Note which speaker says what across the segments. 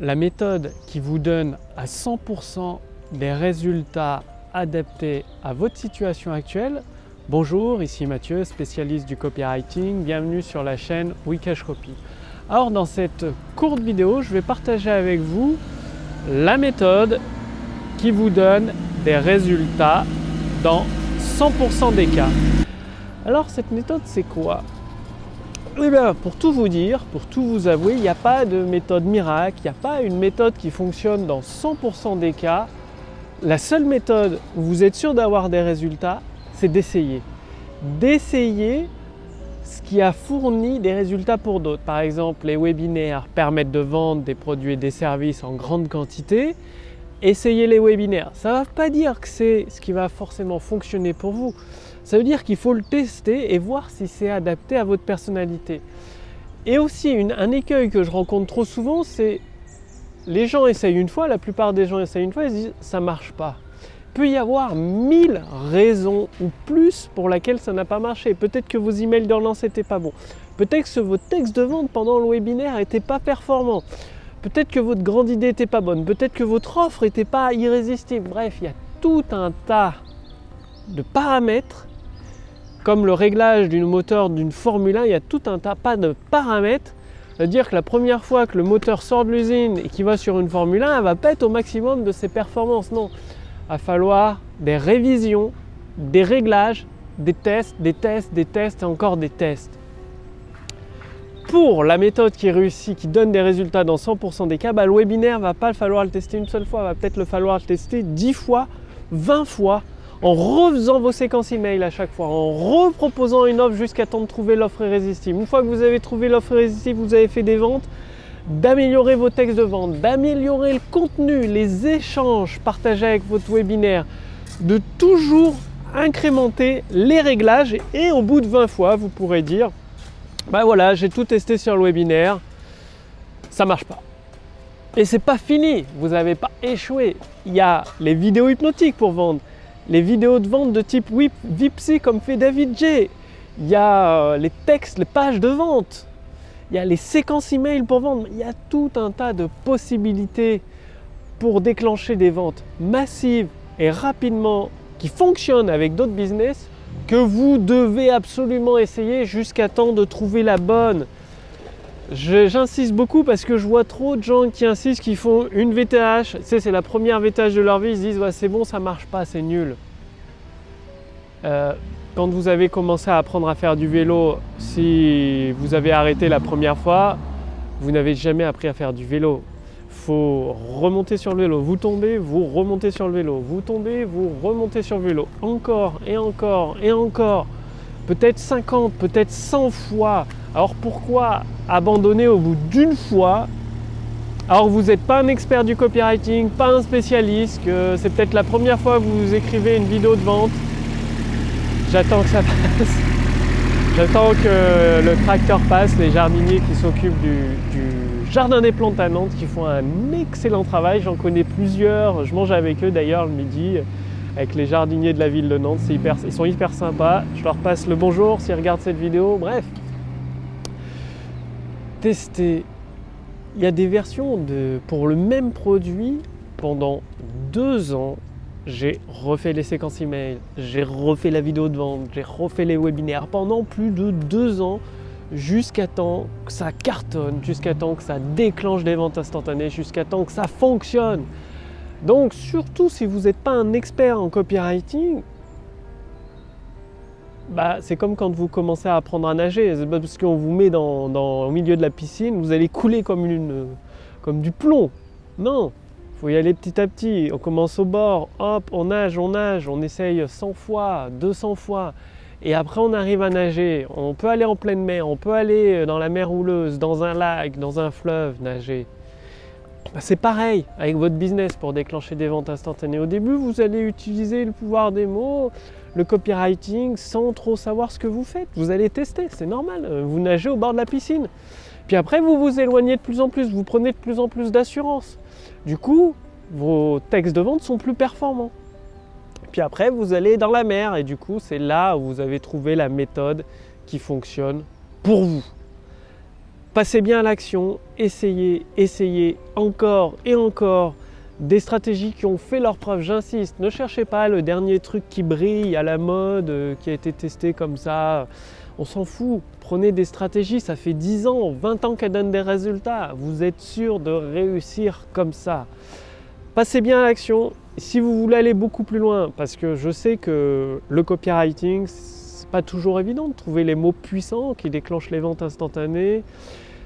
Speaker 1: la méthode qui vous donne à 100% des résultats adaptés à votre situation actuelle. Bonjour, ici Mathieu, spécialiste du copywriting. Bienvenue sur la chaîne Wikash Copy. Alors dans cette courte vidéo, je vais partager avec vous la méthode qui vous donne des résultats dans 100% des cas. Alors cette méthode c'est quoi? Eh bien, pour tout vous dire, pour tout vous avouer, il n'y a pas de méthode miracle, il n'y a pas une méthode qui fonctionne dans 100% des cas. La seule méthode où vous êtes sûr d'avoir des résultats, c'est d'essayer. D'essayer ce qui a fourni des résultats pour d'autres. Par exemple, les webinaires permettent de vendre des produits et des services en grande quantité. Essayez les webinaires. Ça ne veut pas dire que c'est ce qui va forcément fonctionner pour vous. Ça veut dire qu'il faut le tester et voir si c'est adapté à votre personnalité. Et aussi, un écueil que je rencontre trop souvent, c'est les gens essayent une fois, la plupart des gens essayent une fois, ils disent ça marche pas. Il peut y avoir mille raisons ou plus pour lesquelles ça n'a pas marché. Peut-être que vos emails de relance n'étaient pas bons. Peut-être que votre texte de vente pendant le webinaire n'était pas performant. Peut-être que votre grande idée n'était pas bonne. Peut-être que votre offre n'était pas irrésistible. Bref, il y a tout un tas de paramètres comme le réglage d'une moteur d'une Formule 1, il y a tout un tas de paramètres. C'est-à-dire que la première fois que le moteur sort de l'usine et qu'il va sur une Formule 1, elle va pas être au maximum de ses performances. Non, il va falloir des révisions, des réglages, des tests, des tests, des tests et encore des tests. Pour la méthode qui réussit, qui donne des résultats dans 100% des cas, bah, le webinaire va pas falloir le tester une seule fois, va peut-être le falloir le tester 10 fois, 20 fois, en refaisant vos séquences email à chaque fois, en reproposant une offre jusqu'à temps de trouver l'offre irrésistible. Une fois que vous avez trouvé l'offre irrésistible, vous avez fait des ventes, d'améliorer vos textes de vente, d'améliorer le contenu, les échanges partagés avec votre webinaire, de toujours incrémenter les réglages et au bout de 20 fois, vous pourrez dire ben voilà, j'ai tout testé sur le webinaire, ça marche pas. Et c'est pas fini, vous n'avez pas échoué. Il y a les vidéos hypnotiques pour vendre les vidéos de vente de type Vipsy comme fait David J. Il y a euh, les textes, les pages de vente. Il y a les séquences email pour vendre. Il y a tout un tas de possibilités pour déclencher des ventes massives et rapidement qui fonctionnent avec d'autres business que vous devez absolument essayer jusqu'à temps de trouver la bonne. J'insiste beaucoup parce que je vois trop de gens qui insistent, qui font une VTH. Tu sais, c'est la première VTH de leur vie. Ils se disent, c'est bon, ça marche pas, c'est nul. Euh, quand vous avez commencé à apprendre à faire du vélo, si vous avez arrêté la première fois, vous n'avez jamais appris à faire du vélo. Faut remonter sur le vélo. Vous tombez, vous remontez sur le vélo. Vous tombez, vous remontez sur le vélo. Encore et encore et encore. Peut-être 50, peut-être 100 fois. Alors pourquoi abandonner au bout d'une fois? Alors vous n'êtes pas un expert du copywriting, pas un spécialiste, que c'est peut-être la première fois que vous écrivez une vidéo de vente. J'attends que ça passe. J'attends que le tracteur passe, les jardiniers qui s'occupent du, jardin des plantes à Nantes qui font un excellent travail. J'en connais plusieurs. Je mange avec eux d'ailleurs le midi avec les jardiniers de la ville de Nantes. Ils sont hyper sympas. Je leur passe le bonjour s'ils regardent cette vidéo. Bref, tester. Il y a des versions de, pour le même produit pendant deux ans. J'ai refait les séquences email, j'ai refait la vidéo de vente, j'ai refait les webinaires pendant plus de deux ans jusqu'à temps que ça cartonne, jusqu'à temps que ça déclenche des ventes instantanées, jusqu'à temps que ça fonctionne. Donc surtout si vous n'êtes pas un expert en copywriting, bah, c'est comme quand vous commencez à apprendre à nager. Parce qu'on vous met dans, au milieu de la piscine, vous allez couler comme, du plomb. Non, il faut y aller petit à petit. On commence au bord, hop, on nage, on nage, on essaye 100 fois, 200 fois. Et après, on arrive à nager. On peut aller en pleine mer, on peut aller dans la mer rouleuse, dans un lac, dans un fleuve, nager. C'est pareil avec votre business pour déclencher des ventes instantanées. Au début, vous allez utiliser le pouvoir des mots, le copywriting sans trop savoir ce que vous faites. Vous allez tester, c'est normal. Euh, vous nagez au bord de la piscine. Puis après, vous vous éloignez de plus en plus, vous prenez de plus en plus d'assurance. Du coup, vos textes de vente sont plus performants. Puis après, vous allez dans la mer et du coup, c'est là où vous avez trouvé la méthode qui fonctionne pour vous passez bien à l'action, essayez, essayez encore et encore. Des stratégies qui ont fait leur preuve, j'insiste, ne cherchez pas le dernier truc qui brille à la mode, euh, qui a été testé comme ça, on s'en fout, prenez des stratégies, ça fait 10 ans, 20 ans qu'elles donnent des résultats, vous êtes sûr de réussir comme ça. Passez bien à l'action, si vous voulez aller beaucoup plus loin, parce que je sais que le copywriting, pas toujours évident de trouver les mots puissants qui déclenchent les ventes instantanées.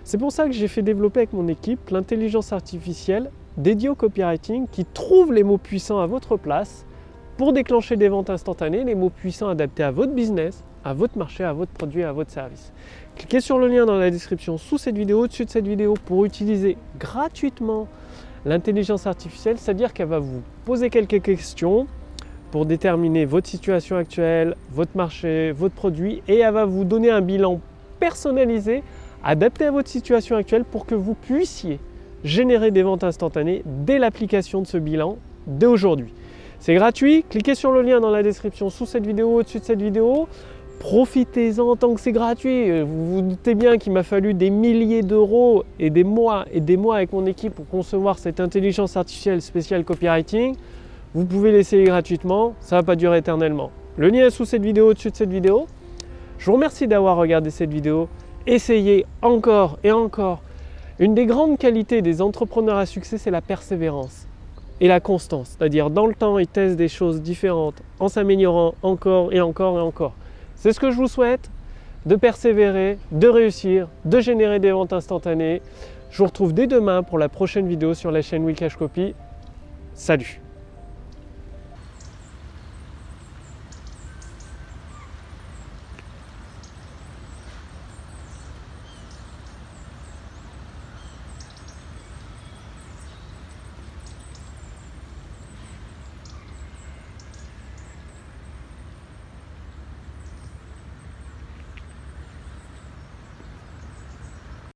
Speaker 1: C'est pour ça que j'ai fait développer avec mon équipe l'intelligence artificielle dédiée au copywriting qui trouve les mots puissants à votre place pour déclencher des ventes instantanées, les mots puissants adaptés à votre business, à votre marché, à votre produit, à votre service. Cliquez sur le lien dans la description sous cette vidéo, au-dessus de cette vidéo pour utiliser gratuitement l'intelligence artificielle, c'est-à-dire qu'elle va vous poser quelques questions pour déterminer votre situation actuelle, votre marché, votre produit et elle va vous donner un bilan personnalisé adapté à votre situation actuelle pour que vous puissiez générer des ventes instantanées dès l'application de ce bilan dès aujourd'hui. C'est gratuit, cliquez sur le lien dans la description sous cette vidéo, au-dessus de cette vidéo. Profitez-en tant que c'est gratuit. Vous vous doutez bien qu'il m'a fallu des milliers d'euros et des mois et des mois avec mon équipe pour concevoir cette intelligence artificielle spéciale copywriting. Vous pouvez l'essayer gratuitement, ça ne va pas durer éternellement. Le lien est sous cette vidéo, au-dessus de cette vidéo. Je vous remercie d'avoir regardé cette vidéo. Essayez encore et encore. Une des grandes qualités des entrepreneurs à succès, c'est la persévérance et la constance. C'est-à-dire dans le temps, ils testent des choses différentes en s'améliorant encore et encore et encore. C'est ce que je vous souhaite, de persévérer, de réussir, de générer des ventes instantanées. Je vous retrouve dès demain pour la prochaine vidéo sur la chaîne Wikash Copy. Salut